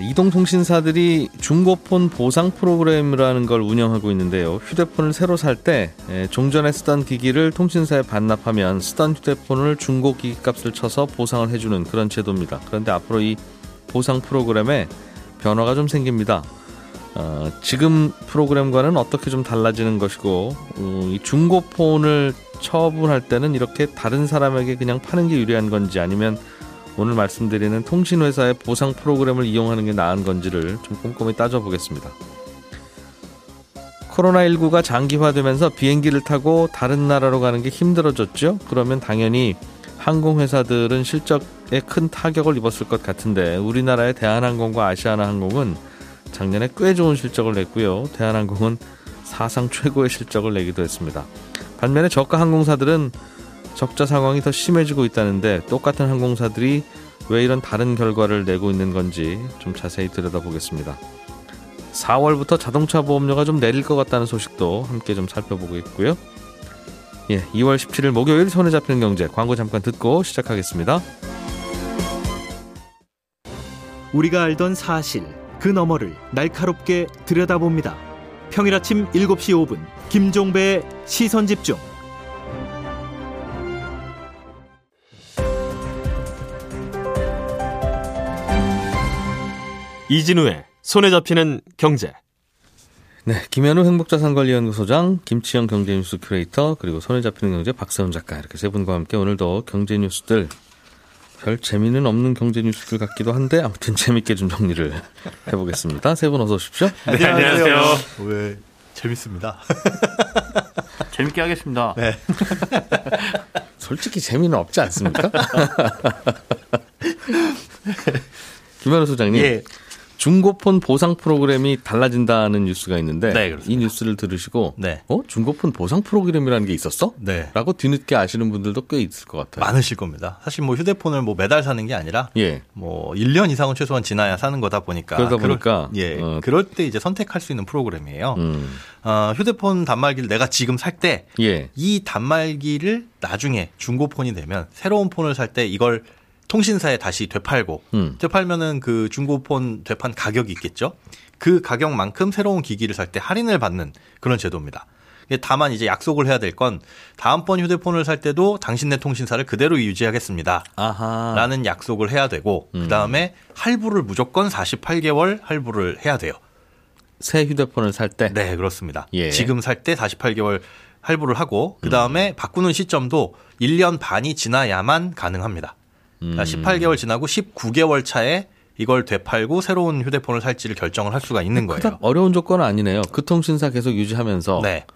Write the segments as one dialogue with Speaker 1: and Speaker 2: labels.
Speaker 1: 이동통신사들이 중고폰 보상 프로그램이라는 걸 운영하고 있는데요. 휴대폰을 새로 살 때 종전에 쓰던 기기를 통신사에 반납하면 쓰던 휴대폰을 중고 기기 값을 쳐서 보상을 해주는 그런 제도입니다. 그런데 앞으로 이 보상 프로그램에 변화가 좀 생깁니다. 어, 지금 프로그램과는 어떻게 좀 달라지는 것이고 어, 이 중고폰을 처분할 때는 이렇게 다른 사람에게 그냥 파는 게 유리한 건지 아니면 오늘 말씀드리는 통신회사의 보상 프로그램을 이용하는 게 나은 건지를 좀 꼼꼼히 따져보겠습니다. 코로나19가 장기화되면서 비행기를 타고 다른 나라로 가는 게 힘들어졌죠? 그러면 당연히 항공회사들은 실적에 큰 타격을 입었을 것 같은데 우리나라의 대한항공과 아시아나항공은 작년에 꽤 좋은 실적을 냈고요. 대한항공은 사상 최고의 실적을 내기도 했습니다. 반면에 저가 항공사들은 적자 상황이 더 심해지고 있다는데 똑같은 항공사들이 왜 이런 다른 결과를 내고 있는 건지 좀 자세히 들여다보겠습니다. 4월부터 자동차 보험료가 좀 내릴 것 같다는 소식도 함께 좀 살펴보겠고요. 예, 2월 17일 목요일 손에 잡히는 경제 광고 잠깐 듣고 시작하겠습니다.
Speaker 2: 우리가 알던 사실 그 너머를 날카롭게 들여다봅니다. 평일 아침 7시 5분 김종배의 시선 집중.
Speaker 3: 이진우의 손에 잡히는 경제.
Speaker 1: 네, 김현우 행복자산관리연구소장, 김치영 경제뉴스 큐레이터, 그리고 손에 잡히는 경제 박세훈 작가 이렇게 세 분과 함께 오늘도 경제 뉴스들 별 재미는 없는 경제 뉴스들 같기도 한데 아무튼 재밌게 좀 정리를 해보겠습니다. 세 분 어서 오십시오.
Speaker 4: 네, 안녕하세요. 왜 재밌습니다.
Speaker 5: 재밌게 하겠습니다. 네.
Speaker 1: 솔직히 재미는 없지 않습니까? 김현우 소장님. 예. 중고폰 보상 프로그램이 달라진다는 뉴스가 있는데 네, 이 뉴스를 들으시고 네. 어 중고폰 보상 프로그램이라는 게 있었어? 네. 라고 뒤늦게 아시는 분들도 꽤 있을 것 같아요.
Speaker 4: 많으실 겁니다. 사실 뭐 휴대폰을 뭐 매달 사는 게 아니라 예. 뭐 1년 이상은 최소한 지나야 사는 거다 보니까
Speaker 1: 그러다 보니까
Speaker 4: 그럴, 예. 어. 그럴 때 이제 선택할 수 있는 프로그램이에요. 음. 어, 휴대폰 단말기를 내가 지금 살 때이 예. 단말기를 나중에 중고폰이 되면 새로운 폰을 살 때 이걸 통신사에 다시 되팔고 음. 되팔면은 그 중고폰 되판 가격이 있겠죠. 그 가격만큼 새로운 기기를 살 때 할인을 받는 그런 제도입니다. 다만 이제 약속을 해야 될 건 다음번 휴대폰을 살 때도 당신네 통신사를 그대로 유지하겠습니다. 아하. 라는 약속을 해야 되고 음. 그다음에 할부를 무조건 48개월 할부를 해야 돼요.
Speaker 1: 새 휴대폰을 살 때?
Speaker 4: 네, 그렇습니다. 예. 지금 살 때 48개월 할부를 하고 그다음에 음. 바꾸는 시점도 1년 반이 지나야만 가능합니다. 음. 18개월 지나고 19개월 차에 이걸 되팔고 새로운 휴대폰을 살지를 결정을 할 수가 있는 거예요.
Speaker 1: 어려운 조건은 아니네요. 그 통신사 계속 유지하면서 네.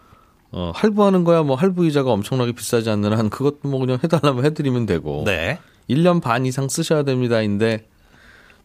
Speaker 1: 어, 할부하는 거야 뭐 할부 이자가 엄청나게 비싸지 않는 한 그것도 뭐 그냥 해달라면 해드리면 되고 네. 1년 반 이상 쓰셔야 됩니다인데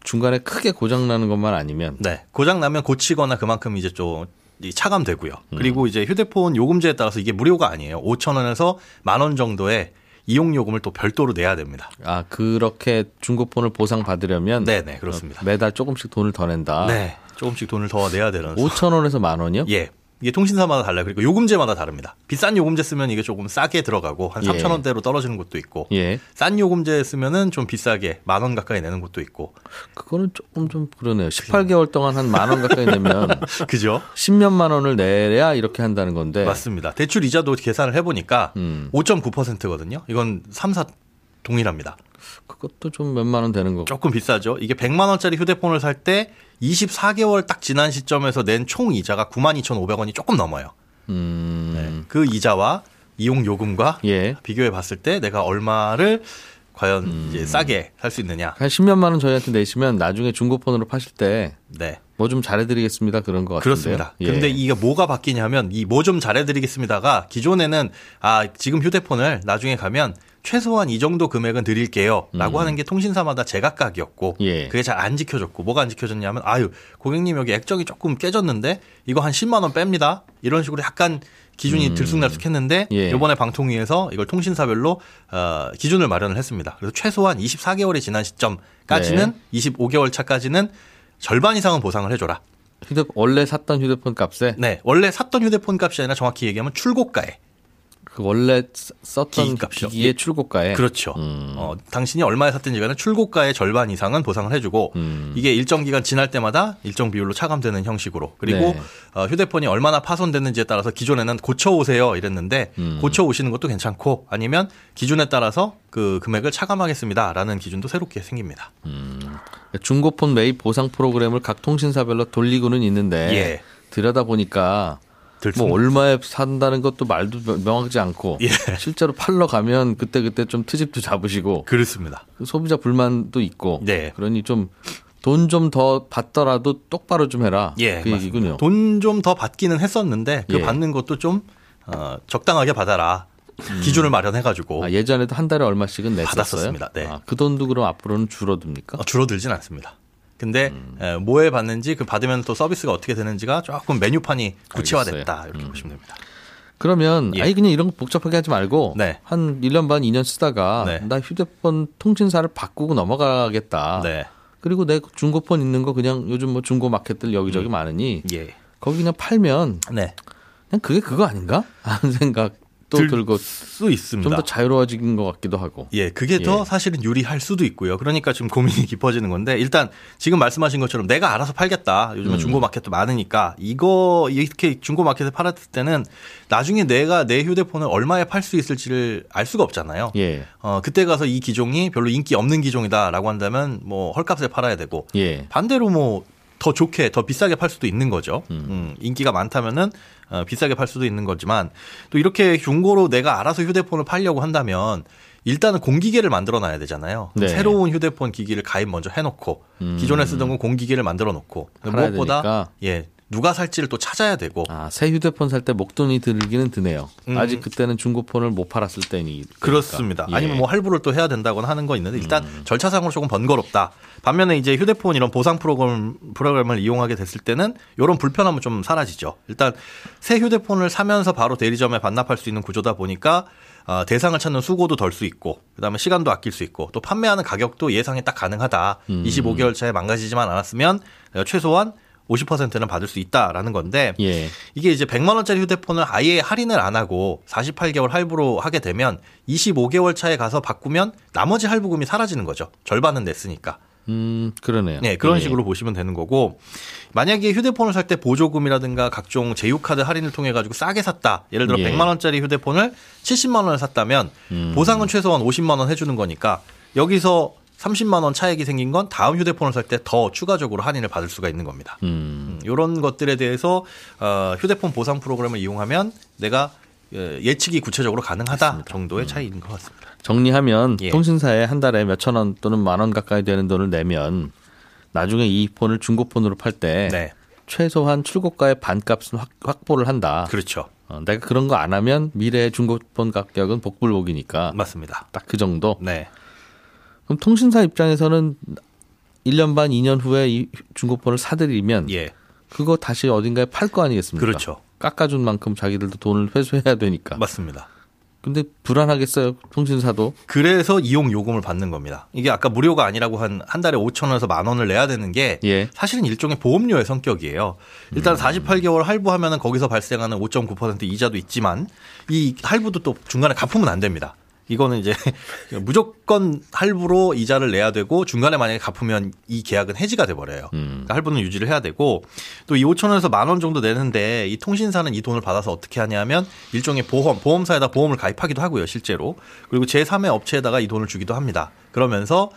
Speaker 1: 중간에 크게 고장 나는 것만 아니면
Speaker 4: 네 고장 나면 고치거나 그만큼 이제 좀 차감되고요. 음. 그리고 이제 휴대폰 요금제에 따라서 이게 무료가 아니에요. 5천 원에서 만 원 정도의 이용 요금을 또 별도로 내야 됩니다.
Speaker 1: 아 그렇게 중고폰을 보상 받으려면
Speaker 4: 네네 그렇습니다.
Speaker 1: 매달 조금씩 돈을 더 낸다.
Speaker 4: 네, 조금씩 돈을 더 내야 되는.
Speaker 1: 5천 원에서 만 원이요?
Speaker 4: 예. 이게 통신사마다 달라요. 그리고 요금제마다 다릅니다. 비싼 요금제 쓰면 이게 조금 싸게 들어가고 한 3천 예. 원대로 떨어지는 곳도 있고 예. 싼 요금제 쓰면은 좀 비싸게 만 원 가까이 내는 곳도 있고.
Speaker 1: 그거는 조금 좀 그러네요. 18개월 동안 한 만 원 가까이 내면
Speaker 4: 그죠?
Speaker 1: 10년만 원을 내야 이렇게 한다는 건데.
Speaker 4: 맞습니다. 대출 이자도 계산을 해 보니까 음. 5.9%거든요. 이건 3, 4 동일합니다.
Speaker 1: 그것도 좀 몇만 원 되는 거고.
Speaker 4: 조금 비싸죠. 이게 100만 원짜리 휴대폰을 살 때 24개월 딱 지난 시점에서 낸 총 이자가 92,500원이 조금 넘어요. 음. 네. 그 이자와 이용 요금과 예. 비교해 봤을 때 내가 얼마를 과연 음. 이제 싸게 살 수 있느냐.
Speaker 1: 한 10몇만 원 저희한테 내시면 나중에 중고폰으로 파실 때 네. 뭐 좀 잘해드리겠습니다 그런 것 같은데요.
Speaker 4: 그렇습니다. 예. 근데 이게 뭐가 바뀌냐면 이 뭐 좀 잘해드리겠습니다가 기존에는 아 지금 휴대폰을 나중에 가면 최소한 이 정도 금액은 드릴게요. 라고 음. 하는 게 통신사마다 제각각이었고 예. 그게 잘 안 지켜졌고 뭐가 안 지켜졌냐면 아유 고객님 여기 액정이 조금 깨졌는데 이거 한 10만 원 뺍니다. 이런 식으로 약간 기준이 음. 들쑥날쑥했는데 예. 이번에 방통위에서 이걸 통신사별로 어, 기준을 마련을 했습니다. 그래서 최소한 24개월이 지난 시점까지는 네. 25개월 차까지는 절반 이상은 보상을 해줘라.
Speaker 1: 휴대 원래 샀던 휴대폰 값에
Speaker 4: 네 원래 샀던 휴대폰 값이 아니라 정확히 얘기하면 출고가에
Speaker 1: 그 원래 썼던 기기의 예. 출고가에
Speaker 4: 그렇죠. 음. 어, 당신이 얼마에 샀든지 간에 출고가의 절반 이상은 보상을 해주고 음. 이게 일정 기간 지날 때마다 일정 비율로 차감되는 형식으로 그리고 네. 어, 휴대폰이 얼마나 파손됐는지에 따라서 기존에는 고쳐 오세요 이랬는데 음. 고쳐 오시는 것도 괜찮고 아니면 기준에 따라서 그 금액을 차감하겠습니다라는 기준도 새롭게 생깁니다. 음.
Speaker 1: 중고폰 매입 보상 프로그램을 각 통신사별로 돌리고는 있는데 예. 들여다 보니까 뭐 얼마에 산다는 것도 말도 명확하지 않고 예. 실제로 팔러 가면 그때 그때 좀 트집도 잡으시고
Speaker 4: 그렇습니다.
Speaker 1: 소비자 불만도 있고 네. 그러니 좀 돈 좀 더 받더라도 똑바로 좀 해라. 예, 그 얘기군요.
Speaker 4: 돈 좀 더 받기는 했었는데 그 예. 받는 것도 좀 어, 적당하게 받아라. 음. 기준을 마련해가지고
Speaker 1: 아, 예전에도 한 달에 얼마씩은 냈었어요.
Speaker 4: 받았었습니다. 네.
Speaker 1: 아, 그 돈도 그럼 앞으로는 줄어듭니까?
Speaker 4: 어, 줄어들진 않습니다. 근데 음. 뭐에 받는지 그 받으면 또 서비스가 어떻게 되는지가 조금 메뉴판이 구체화됐다 이렇게 음. 보시면 됩니다.
Speaker 1: 그러면 예. 아니 그냥 이런 거 복잡하게 하지 말고 네. 한 1년 반 2년 쓰다가 네. 나 휴대폰 통신사를 바꾸고 넘어가겠다. 네. 그리고 내 중고폰 있는 거 그냥 요즘 뭐 중고 마켓들 여기저기 음. 많으니 예. 거기 그냥 팔면 네. 그냥 그게 그거 아닌가 하는 생각 또 들고 수 있습니다. 좀 더 자유로워진 것 같기도 하고.
Speaker 4: 예, 그게 예. 더 사실은 유리할 수도 있고요. 그러니까 좀 고민이 깊어지는 건데 일단 지금 말씀하신 것처럼 내가 알아서 팔겠다. 요즘에 음. 중고 마켓도 많으니까 이거 이렇게 중고 마켓에 팔았을 때는 나중에 내가 내 휴대폰을 얼마에 팔 수 있을지를 알 수가 없잖아요. 예. 어, 그때 가서 이 기종이 별로 인기 없는 기종이다라고 한다면 뭐 헐값에 팔아야 되고 예. 반대로 뭐 더 좋게 더 비싸게 팔 수도 있는 거죠. 음. 음, 인기가 많다면은 어, 비싸게 팔 수도 있는 거지만 또 이렇게 중고로 내가 알아서 휴대폰을 팔려고 한다면 일단은 공기계를 만들어 놔야 되잖아요. 네. 새로운 휴대폰 기기를 가입 먼저 해놓고 음. 기존에 쓰던 건 공기계를 만들어 놓고 무엇보다 되니까. 예 누가 살지를 또 찾아야 되고.
Speaker 1: 아, 새 휴대폰 살 때 목돈이 들기는 드네요. 음. 아직 그때는 중고폰을 못 팔았을 때니.
Speaker 4: 그렇습니다. 예. 아니면 뭐 할부를 또 해야 된다거나 하는 거 있는데 일단 음. 절차상으로 조금 번거롭다. 반면에 이제 휴대폰 이런 보상 프로그램, 프로그램을 이용하게 됐을 때는 이런 불편함은 좀 사라지죠. 일단 새 휴대폰을 사면서 바로 대리점에 반납할 수 있는 구조다 보니까 어, 대상을 찾는 수고도 덜 수 있고 그다음에 시간도 아낄 수 있고 또 판매하는 가격도 예상이 딱 가능하다. 음. 25개월 차에 망가지지만 않았으면 최소한 50%는 받을 수 있다라는 건데 예. 이게 이제 100만 원짜리 휴대폰을 아예 할인을 안 하고 48개월 할부로 하게 되면 25개월 차에 가서 바꾸면 나머지 할부금이 사라지는 거죠. 절반은 냈으니까.
Speaker 1: 음, 그러네요.
Speaker 4: 네, 그런 예. 식으로 보시면 되는 거고 만약에 휴대폰을 살 때 보조금이라든가 각종 제휴카드 할인을 통해 가지고 싸게 샀다. 예를 들어 예. 100만 원짜리 휴대폰을 70만 원을 샀다면 음. 보상은 최소한 50만 원 해주는 거니까 여기서 30만 원 차액이 생긴 건 다음 휴대폰을 살 때 더 추가적으로 할인을 받을 수가 있는 겁니다. 음. 이런 음, 것들에 대해서 어, 휴대폰 보상 프로그램을 이용하면 내가 예, 예측이 구체적으로 가능하다 맞습니다. 정도의 음. 차이인 것 같습니다.
Speaker 1: 정리하면 예. 통신사에 한 달에 몇천 원 또는 만 원 가까이 되는 돈을 내면 나중에 이 폰을 중고폰으로 팔때 네. 최소한 출고가의 반값은 확, 보를 한다.
Speaker 4: 그렇죠.
Speaker 1: 어, 내가 그런 거 안 하면 미래 중고폰 가격은 복불복이니까.
Speaker 4: 맞습니다.
Speaker 1: 딱 그 정도. 네. 그럼 통신사 입장에서는 1년 반, 2년 후에 이 중고폰을 사들이면 예. 그거 다시 어딘가에 팔 거 아니겠습니까?
Speaker 4: 그렇죠.
Speaker 1: 깎아준 만큼 자기들도 돈을 회수해야 되니까.
Speaker 4: 맞습니다.
Speaker 1: 근데 불안하겠어요, 통신사도.
Speaker 4: 그래서 이용 요금을 받는 겁니다. 이게 아까 무료가 아니라고 한, 한 달에 5천 원에서 만 원을 내야 되는 게 예. 사실은 일종의 보험료의 성격이에요. 일단 음. 48개월 할부하면은 거기서 발생하는 5.9% 이자도 있지만 이 할부도 또 중간에 갚으면 안 됩니다. 이거는 이제 무조건 할부로 이자를 내야 되고 중간에 만약에 갚으면 이 계약은 해지가 돼 버려요. 음. 그러니까 할부는 유지를 해야 되고 또 이 5천 원에서 만 원 정도 내는데 이 통신사는 이 돈을 받아서 어떻게 하냐면 일종의 보험 보험사에다 보험을 가입하기도 하고요, 실제로. 그리고 제3의 업체에다가 이 돈을 주기도 합니다. 그러면서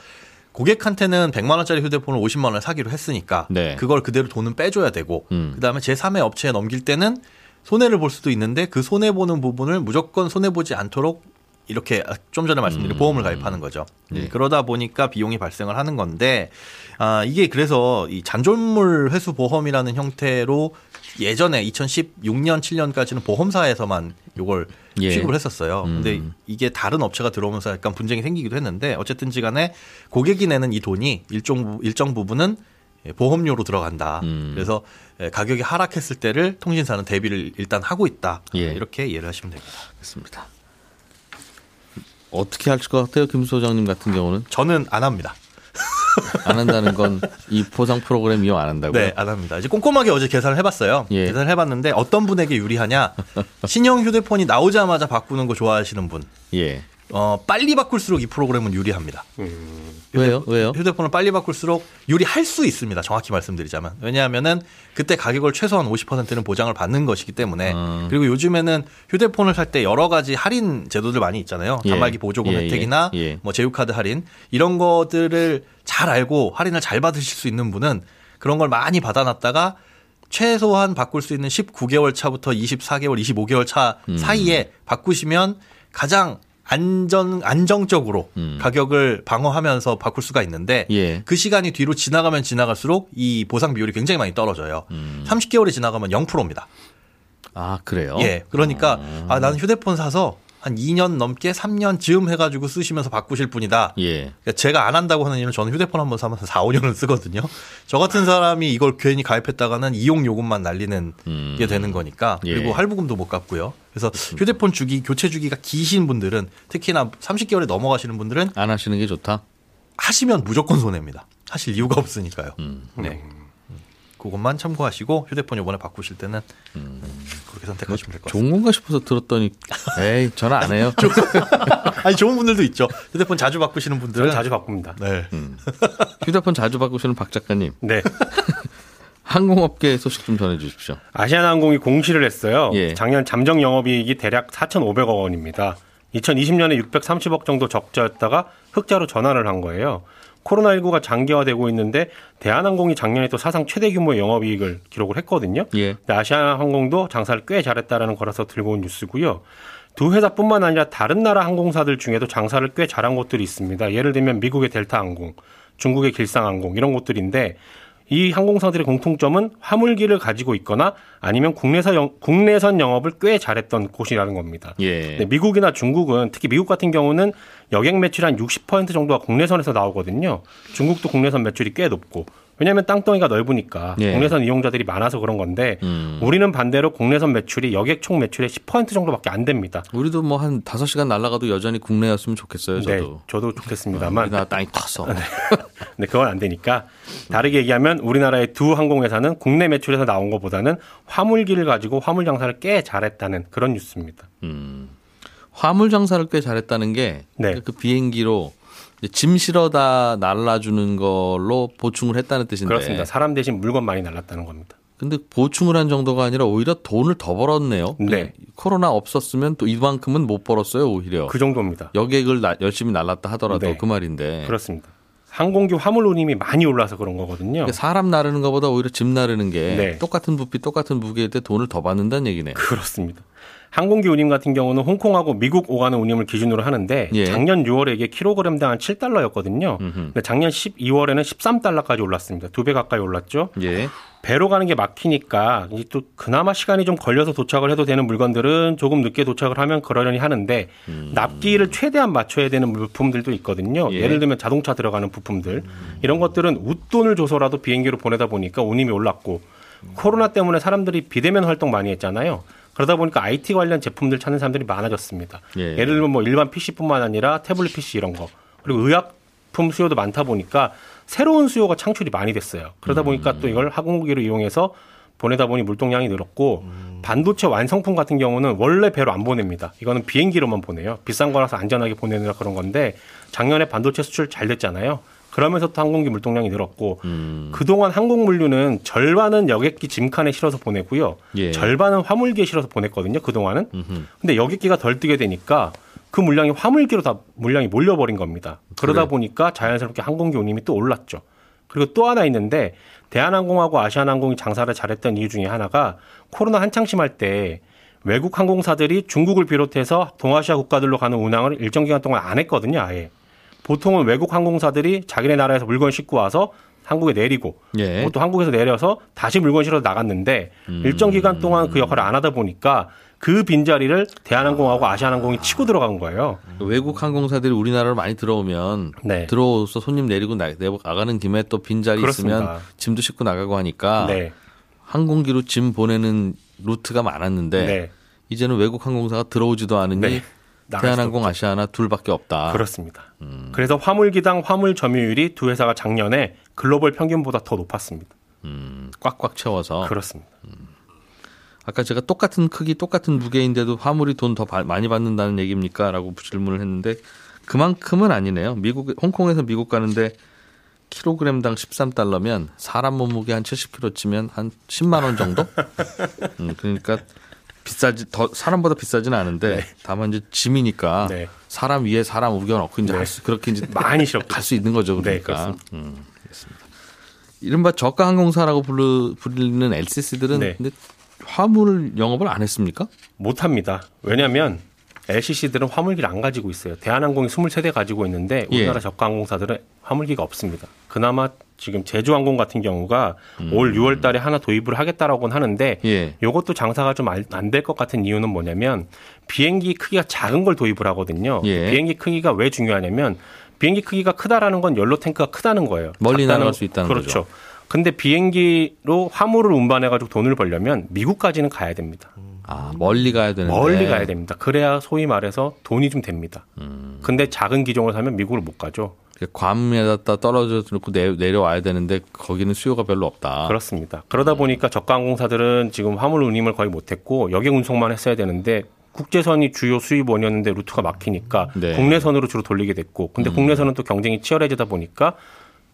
Speaker 4: 고객한테는 100만 원짜리 휴대폰을 50만 원을 사기로 했으니까 네. 그걸 그대로 돈은 빼줘야 되고 음. 그다음에 제3의 업체에 넘길 때는 손해를 볼 수도 있는데 그 손해 보는 부분을 무조건 손해 보지 않도록 이렇게 좀 전에 말씀드린 음. 보험을 가입하는 거죠. 네. 그러다 보니까 비용이 발생을 하는 건데 아 이게 그래서 이 잔존물 회수 보험이라는 형태로 예전에 2016년 7년까지는 보험사에서만 이걸 예. 취급을 했었어요. 음. 근데 이게 다른 업체가 들어오면서 약간 분쟁이 생기기도 했는데 어쨌든지 간에 고객이 내는 이 돈이 일정 일정 부분은 보험료로 들어간다. 음. 그래서 예, 가격이 하락했을 때를 통신사는 대비를 일단 하고 있다. 예. 이렇게 이해를 하시면 됩니다.
Speaker 1: 그렇습니다. 어떻게 하실 것 같아요, 김 소장님 같은 경우는?
Speaker 4: 저는 안 합니다.
Speaker 1: 안 한다는 건이 보상 프로그램 이용 안 한다고요?
Speaker 4: 네, 안 합니다. 이제 꼼꼼하게 어제 계산을 해봤어요. 예. 계산을 해봤는데 어떤 분에게 유리하냐? 신형 휴대폰이 나오자마자 바꾸는 거 좋아하시는 분. 예. 어, 빨리 바꿀수록 이 프로그램은 유리합니다. 음.
Speaker 1: 왜요? 왜요?
Speaker 4: 휴대폰을 빨리 바꿀수록 유리할 수 있습니다. 정확히 말씀드리자면. 왜냐하면은 그때 가격을 최소한 50%는 보장을 받는 것이기 때문에 음. 그리고 요즘에는 휴대폰을 살 때 여러 가지 할인 제도들 많이 있잖아요. 예. 단말기 보조금 예, 예. 혜택이나 예. 뭐 제휴카드 할인 이런 것들을 잘 알고 할인을 잘 받으실 수 있는 분은 그런 걸 많이 받아놨다가 최소한 바꿀 수 있는 19개월 차부터 24개월, 25개월 차 음. 사이에 바꾸시면 가장 안전 안정적으로 음. 가격을 방어하면서 바꿀 수가 있는데 예. 그 시간이 뒤로 지나가면 지나갈수록 이 보상 비율이 굉장히 많이 떨어져요. 음. 30개월이 지나가면 0%입니다.
Speaker 1: 아 그래요?
Speaker 4: 예. 그러니까 아, 아 나는 휴대폰 사서 한 2년 넘게 3년 즈음 해가지고 쓰시면서 바꾸실 분이다. 예. 그러니까 제가 안 한다고 하는 이유는 저는 휴대폰 한 번 사면 4, 5년을 쓰거든요. 저 같은 사람이 이걸 괜히 가입했다가는 이용 요금만 날리는 음. 게 되는 거니까 예. 그리고 할부금도 못 갚고요. 그래서 휴대폰 주기 교체 주기가 기신 분들은 특히나 30개월에 넘어가시는 분들은
Speaker 1: 안 하시는 게 좋다.
Speaker 4: 하시면 무조건 손해입니다. 하실 이유가 없으니까요. 음. 네. 그것만 참고하시고 휴대폰 이번에 바꾸실 때는 음. 그렇게 선택하시면 될 것 같습니다.
Speaker 1: 좋은 건가 싶어서 들었더니 에이 저는 안 해요.
Speaker 4: 아니 좋은 분들도 있죠. 휴대폰 자주 바꾸시는 분들은
Speaker 5: 자주 바꿉니다. 네. 음.
Speaker 1: 휴대폰 자주 바꾸시는 박 작가님. 네. 항공업계 소식 좀 전해 주십시오.
Speaker 6: 아시아나항공이 공시를 했어요. 예. 작년 잠정 영업이익이 대략 4,500억 원입니다. 2020년에 630억 정도 적자였다가 흑자로 전환을 한 거예요. 코로나19가 장기화되고 있는데 대한항공이 작년에 또 사상 최대 규모의 영업이익을 기록을 했거든요. 예. 아시아항공도 장사를 꽤 잘했다라는 거라서 들고 온 뉴스고요. 두 회사뿐만 아니라 다른 나라 항공사들 중에도 장사를 꽤 잘한 곳들이 있습니다. 예를 들면 미국의 델타항공, 중국의 길상항공 이런 곳들인데 이 항공사들의 공통점은 화물기를 가지고 있거나 아니면 국내선, 영, 국내선 영업을 꽤 잘했던 곳이라는 겁니다. 예. 미국이나 중국은 특히 미국 같은 경우는 여객 매출 한 60% 정도가 국내선에서 나오거든요. 중국도 국내선 매출이 꽤 높고 왜냐하면 땅덩이가 넓으니까 예. 국내선 이용자들이 많아서 그런 건데 음. 우리는 반대로 국내선 매출이 여객 총 매출의 10% 정도밖에 안 됩니다.
Speaker 1: 우리도 뭐 한 5시간 날아가도 여전히 국내였으면 좋겠어요. 저도. 네,
Speaker 6: 저도 좋겠습니다만.
Speaker 1: 우리나라 땅이 커서. 네.
Speaker 6: 네, 그건 안 되니까. 다르게 얘기하면 우리나라의 두 항공회사는 국내 매출에서 나온 것보다는 화물기를 가지고 화물 장사를 꽤 잘했다는 그런 뉴스입니다. 음.
Speaker 1: 화물 장사를 꽤 잘했다는 게그 네. 그 비행기로 짐 실어다 날라주는 걸로 보충을 했다는 뜻인데
Speaker 6: 그렇습니다. 사람 대신 물건 많이 날랐다는 겁니다.
Speaker 1: 근데 보충을 한 정도가 아니라 오히려 돈을 더 벌었네요. 네. 코로나 없었으면 또 이만큼은 못 벌었어요, 오히려.
Speaker 6: 그 정도입니다.
Speaker 1: 여객을 나, 열심히 날랐다 하더라도 네. 그 말인데.
Speaker 6: 그렇습니다. 항공기 화물 운임이 많이 올라서 그런 거거든요. 그러니까
Speaker 1: 사람 나르는 것보다 오히려 짐 나르는 게 네. 똑같은 부피, 똑같은 무게일 때 돈을 더 받는다는 얘기네요.
Speaker 6: 그렇습니다. 항공기 운임 같은 경우는 홍콩하고 미국 오가는 운임을 기준으로 하는데 예. 작년 6월에 이게 킬로그램당 한 7달러였거든요. 음흠. 근데 작년 12월에는 13달러까지 올랐습니다. 두 배 가까이 올랐죠. 예. 배로 가는 게 막히니까 이제 또 그나마 시간이 좀 걸려서 도착을 해도 되는 물건들은 조금 늦게 도착을 하면 그러려니 하는데 음. 납기를 최대한 맞춰야 되는 물품들도 있거든요. 예. 를 들면 자동차 들어가는 부품들 음. 이런 것들은 웃돈을 줘서라도 비행기로 보내다 보니까 운임이 올랐고 음. 코로나 때문에 사람들이 비대면 활동 많이 했잖아요. 그러다 보니까 IT 관련 제품들 찾는 사람들이 많아졌습니다. 예. 를 들면 뭐 일반 PC뿐만 아니라 태블릿 PC 이런 거 그리고 의 약품 수요도 많다 보니까 새로운 수요가 창출이 많이 됐어요. 그러다 음. 보니까 또 이걸 항공기로 이용해서 보내다 보니 물동량이 늘었고 음. 반도체 완성품 같은 경우는 원래 배로 안 보냅니다. 이거는 비행기로만 보내요. 비싼 거라서 안전하게 보내느라 그런 건데 작년에 반도체 수출 잘 됐잖아요. 그러면서 또 항공기 물동량이 늘었고 음. 그동안 항공 물류는 절반은 여객기 짐칸에 실어서 보내고요. 예. 절반은 화물기에 실어서 보냈거든요. 그동안은. 음흠. 근데 여객기가 덜 뜨게 되니까 그 물량이 화물기로 다 물량이 몰려버린 겁니다. 그러다 그래. 보니까 자연스럽게 항공기 운임이 또 올랐죠. 그리고 또 하나 있는데 대한항공하고 아시아나항공이 장사를 잘했던 이유 중에 하나가 코로나 한창 심할 때 외국 항공사들이 중국을 비롯해서 동아시아 국가들로 가는 운항을 일정 기간 동안 안 했거든요, 아예. 보통은 외국 항공사들이 자기네 나라에서 물건 싣고 와서 한국에 내리고 예. 또 한국에서 내려서 다시 물건 실어 나갔는데 음. 일정 기간 동안 그 역할을 안 하다 보니까 그 빈자리를 대한항공하고 아시아항공이 치고 들어간 거예요.
Speaker 1: 외국 항공사들이 우리나라로 많이 들어오면 네. 들어오서 손님 내리고 나, 가는 김에 또 빈자리 그렇습니다. 있으면 짐도 싣고 나가고 하니까 네. 항공기로 짐 보내는 루트가 많았는데 네. 이제는 외국 항공사가 들어오지도 않으니 네. 대한항공 아시아나 둘밖에 없다.
Speaker 6: 그렇습니다. 음. 그래서 화물기당 화물 점유율이 두 회사가 작년에 글로벌 평균보다 더 높았습니다.
Speaker 1: 음, 꽉꽉 채워서.
Speaker 6: 그렇습니다. 음.
Speaker 1: 아까 제가 똑같은 크기, 똑같은 무게인데도 화물이 돈 더 많이 받는다는 얘기입니까? 라고 질문을 했는데 그만큼은 아니네요. 미국, 홍콩에서 미국 가는데 킬로그램당 13달러면 사람 몸무게 한 70kg 치면 한 10만 원 정도? 음, 그러니까 비싸지 더 사람보다 비싸지는 않은데 네. 다만 이제 짐이니까 네. 사람 위에 사람 우겨 넣고 이제 네. 할수 그렇게 이제 많이 갈수 있는 거죠. 네, 그러니까. 네, 음. 이른바 저가 항공사라고 불리는 LCC들은 네. 근데 화물 영업을 안 했습니까?
Speaker 6: 못 합니다. 왜냐하면 LCC들은 화물기를 안 가지고 있어요. 대한항공이 23대 가지고 있는데 우리나라 예. 저가 항공사들은 화물기가 없습니다. 그나마 지금 제주항공 같은 경우가 음. 올 6월 달에 하나 도입을 하겠다라고는 하는데 예. 이것도 장사가 좀 안 될 것 같은 이유는 뭐냐면 비행기 크기가 작은 걸 도입을 하거든요. 예. 비행기 크기가 왜 중요하냐면 비행기 크기가 크다라는 건 연료 탱크가 크다는 거예요.
Speaker 1: 멀리 날아갈 수 있다는
Speaker 6: 그렇죠.
Speaker 1: 거죠.
Speaker 6: 근데 비행기로 화물을 운반해 가지고 돈을 벌려면 미국까지는 가야 됩니다.
Speaker 1: 아, 멀리 가야 되는데.
Speaker 6: 멀리 가야 됩니다. 그래야 소위 말해서 돈이 좀 됩니다. 음. 근데 작은 기종을 사면 미국을 못 가죠.
Speaker 1: 괌에다 떨어져 놓고 내 려와야 되는데 거기는 수요가 별로 없다.
Speaker 6: 그렇습니다. 그러다 음. 보니까 저가 항공사들은 지금 화물 운임을 거의 못했고 여객 운송만 했어야 되는데 국제선이 주요 수입원이었는데 루트가 막히니까 네. 국내선으로 주로 돌리게 됐고 근데 음. 국내선은 또 경쟁이 치열해지다 보니까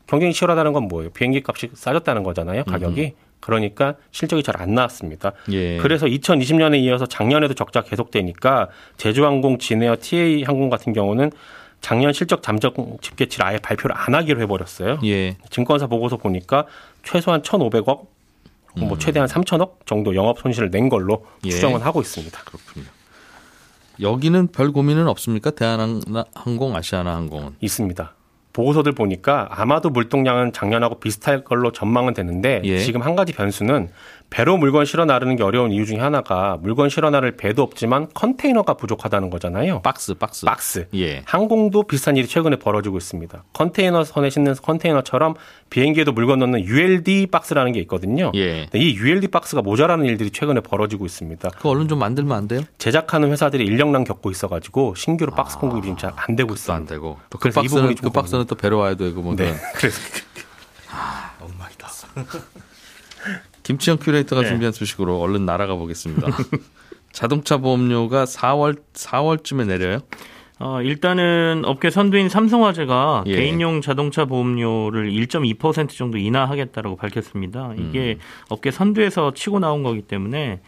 Speaker 6: 경쟁이 치열하다는 건 뭐예요? 비행기 값이 싸졌다는 거잖아요, 가격이. 음. 그러니까 실적이 잘 안 나왔습니다. 예. 그래서 2020년에 이어서 작년에도 적자 계속되니까 제주항공, 진에어, TA 항공 같은 경우는 작년 실적 잠적 집계치를 아예 발표를 안 하기로 해버렸어요. 예. 증권사 보고서 보니까 최소한 1,500억, 뭐 음. 최대한 3천억 정도 영업 손실을 낸 걸로 예. 추정은 하고 있습니다.
Speaker 1: 그렇군요. 여기는 별 고민은 없습니까? 대한항공, 아시아나항공은
Speaker 6: 있습니다. 보고서들 보니까 아마도 물동량은 작년하고 비슷할 걸로 전망은 되는데 예. 지금 한 가지 변수는 배로 물건 실어 나르는 게 어려운 이유 중에 하나가 물건 실어 나를 배도 없지만 컨테이너가 부족하다는 거잖아요.
Speaker 1: 박스, 박스.
Speaker 6: 박스. 예. 항공도 비슷한 일이 최근에 벌어지고 있습니다. 컨테이너 선에 싣는 컨테이너처럼 비행기에도 물건 넣는 ULD 박스라는 게 있거든요. 예. 이 ULD 박스가 모자라는 일들이 최근에 벌어지고 있습니다.
Speaker 1: 그 얼른 좀 만들면 안 돼요?
Speaker 6: 제작하는 회사들이 인력난 겪고 있어 가지고 신규로 박스 아, 공급이 지금 잘 안 되고 있어요.
Speaker 1: 안 되고. 또그 박스는, 그 박스는 또 배로 와야 되고 뭐. 네.
Speaker 6: 그래서.
Speaker 4: 아, 엉망이다.
Speaker 1: 김치영 큐레이터가 네. 준비한 소식으로 얼른 날아가 보겠습니다. 자동차 보험료가 4월 4월쯤에 내려요?
Speaker 5: 어, 일단은 업계 선두인 삼성화재가 예. 개인용 자동차 보험료를 1.2% 정도 인하하겠다라고 밝혔습니다. 이게 음. 업계 선두에서 치고 나온 거기 때문에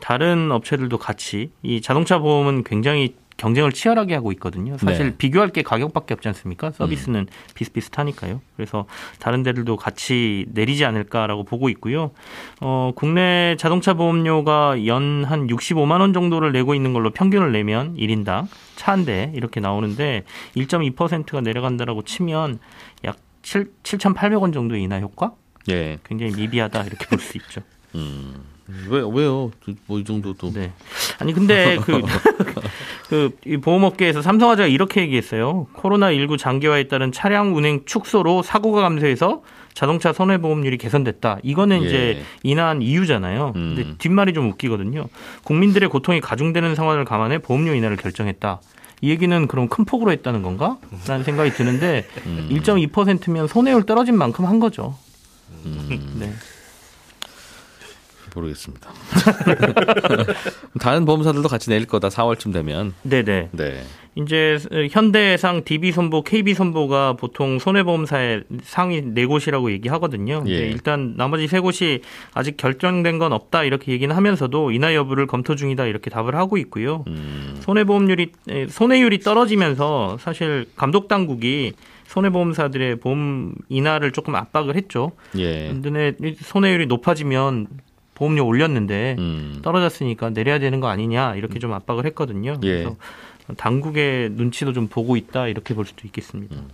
Speaker 5: 다른 업체들도 같이 이 자동차 보험은 굉장히 경쟁을 치열하게 하고 있거든요. 사실 네. 비교할 게 가격밖에 없지 않습니까? 서비스는 음. 비슷비슷하니까요. 그래서 다른 데들도 같이 내리지 않을까라고 보고 있고요. 어, 국내 자동차 보험료가 연 한 65만 원 정도를 내고 있는 걸로 평균을 내면 1인당 차 한 대 이렇게 나오는데 1.2%가 내려간다라고 치면 약 7, 7,800원 정도의 인하 효과? 예. 굉장히 미비하다 이렇게 볼 수 있죠. 음.
Speaker 1: 왜 왜요? 뭐 이 정도도. 네.
Speaker 5: 아니 근데 그 그 보험업계에서 삼성화재가 이렇게 얘기했어요. 코로나 19 장기화에 따른 차량 운행 축소로 사고가 감소해서 자동차 손해보험률이 개선됐다. 이거는 예. 이제 인한 이유잖아요. 음. 근데 뒷말이 좀 웃기거든요. 국민들의 고통이 가중되는 상황을 감안해 보험료 인하를 결정했다. 이 얘기는 그럼 큰 폭으로 했다는 건가? 라는 생각이 드는데 음. 1.2%면 손해율 떨어진 만큼 한 거죠. 음.
Speaker 1: 네. 모르겠습니다. 다른 보험사들도 같이 내릴 거다 4월쯤 되면.
Speaker 5: 네네. 네. 이제 현대해상, DB손보, KB손보가 보통 손해보험사의 상위 네 곳이라고 얘기하거든요. 예. 일단 나머지 세 곳이 아직 결정된 건 없다 이렇게 얘기는 하면서도 인하 여부를 검토 중이다 이렇게 답을 하고 있고요. 음. 손해보험률이 손해율이 떨어지면서 사실 감독 당국이 손해보험사들의 보험 인하를 조금 압박을 했죠. 예. 근데 손해율이 높아지면 보험료 올렸는데 음. 떨어졌으니까 내려야 되는 거 아니냐 이렇게 좀 압박을 했거든요. 예. 그래서 당국의 눈치도 좀 보고 있다 이렇게 볼 수도 있겠습니다. 음.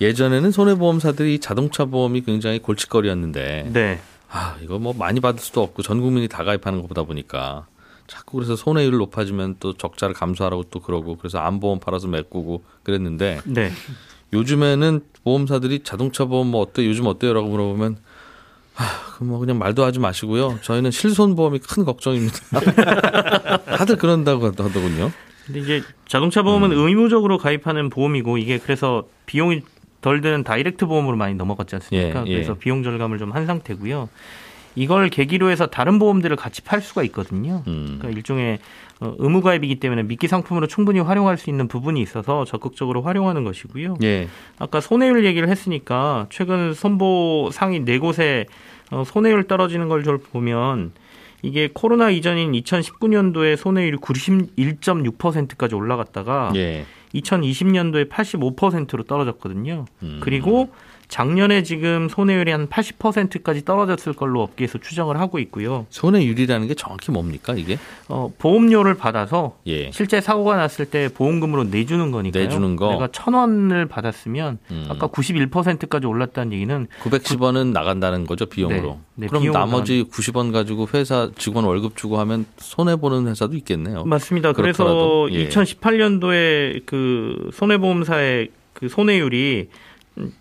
Speaker 1: 예전에는 손해보험사들이 자동차 보험이 굉장히 골칫거리였는데
Speaker 5: 네.
Speaker 1: 아 이거 뭐 많이 받을 수도 없고 전 국민이 다 가입하는 것보다 보니까 자꾸 그래서 손해율 높아지면 또 적자를 감수하라고 또 그러고 그래서 안보험 팔아서 메꾸고 그랬는데 네. 요즘에는 보험사들이 자동차 보험 뭐 어때 요즘 어때요라고 물어보면 아, 뭐 그냥 말도 하지 마시고요. 저희는 실손보험이 큰 걱정입니다. 다들 그런다고 하더군요.
Speaker 5: 근데 이제 자동차 보험은 음. 의무적으로 가입하는 보험이고 이게 그래서 비용이 덜 드는 다이렉트 보험으로 많이 넘어갔지 않습니까? 예, 예. 그래서 비용 절감을 좀 한 상태고요. 이걸 계기로 해서 다른 보험들을 같이 팔 수가 있거든요. 음. 그러니까 일종의 어, 의무 가입이기 때문에 미끼 상품으로 충분히 활용할 수 있는 부분이 있어서 적극적으로 활용하는 것이고요. 예. 아까 손해율 얘기를 했으니까 최근 선보 상위 네 곳에 어, 손해율 떨어지는 걸 보면 이게 코로나 이전인 2019년도에 손해율이 91.6%까지 올라갔다가 예. 2020년도에 85%로 떨어졌거든요. 음. 그리고 작년에 지금 손해율이 한 80%까지 떨어졌을 걸로 업계에서 추정을 하고 있고요.
Speaker 1: 손해율이라는 게 정확히 뭡니까 이게?
Speaker 5: 어, 보험료를 받아서 예. 실제 사고가 났을 때 보험금으로 내주는 거니까요.
Speaker 1: 내주는 거.
Speaker 5: 내가 천 원을 받았으면 음. 아까 91%까지 올랐다는 얘기는
Speaker 1: 910원은 나간다는 거죠 비용으로. 네. 네, 그럼 나머지 나간... 90원 가지고 회사 직원 월급 주고 하면 손해 보는 회사도 있겠네요.
Speaker 5: 맞습니다. 그렇더라도. 그래서 예. 2018년도에 그 손해보험사의 그 손해율이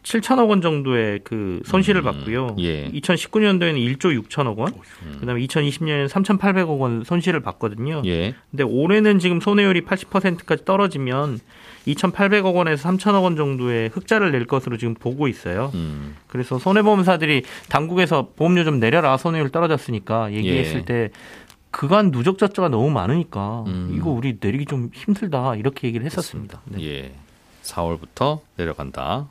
Speaker 5: 7천억 원 정도의 그 손실을 음, 봤고요. 예. 2019년도에는 1조 6천억 원, 음. 그다음에 2020년에는 3,800억 원 손실을 봤거든요. 예. 근데 올해는 지금 손해율이 80%까지 떨어지면 2,800억 원에서 3천억 원 정도의 흑자를 낼 것으로 지금 보고 있어요. 음. 그래서 손해보험사들이 당국에서 보험료 좀 내려라 손해율 떨어졌으니까 얘기했을 예. 때 그간 누적 자자가 너무 많으니까 음. 이거 우리 내리기 좀 힘들다 이렇게 얘기를 했었습니다.
Speaker 1: 네. 예. 4월부터 내려간다.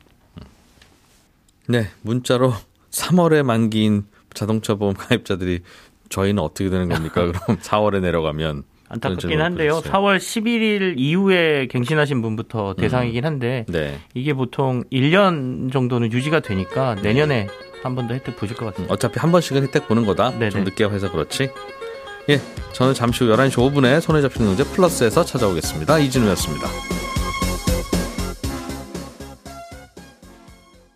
Speaker 1: 네, 문자로 3월에 만기인 자동차 보험 가입자들이 저희는 어떻게 되는 겁니까? 그럼 4월에 내려가면
Speaker 5: 안타깝긴 한데요. 4월 11일 이후에 갱신하신 분부터 음. 대상이긴 한데 네. 이게 보통 1년 정도는 유지가 되니까 내년에 한 번 더 혜택 보실 것 같습니다.
Speaker 1: 어차피 한 번씩은 혜택 보는 거다. 네네. 좀 늦게 해서 그렇지. 예, 저는 잠시 후 11시 5분에 손에 잡히는 경제 플러스에서 찾아오겠습니다. 이진우였습니다.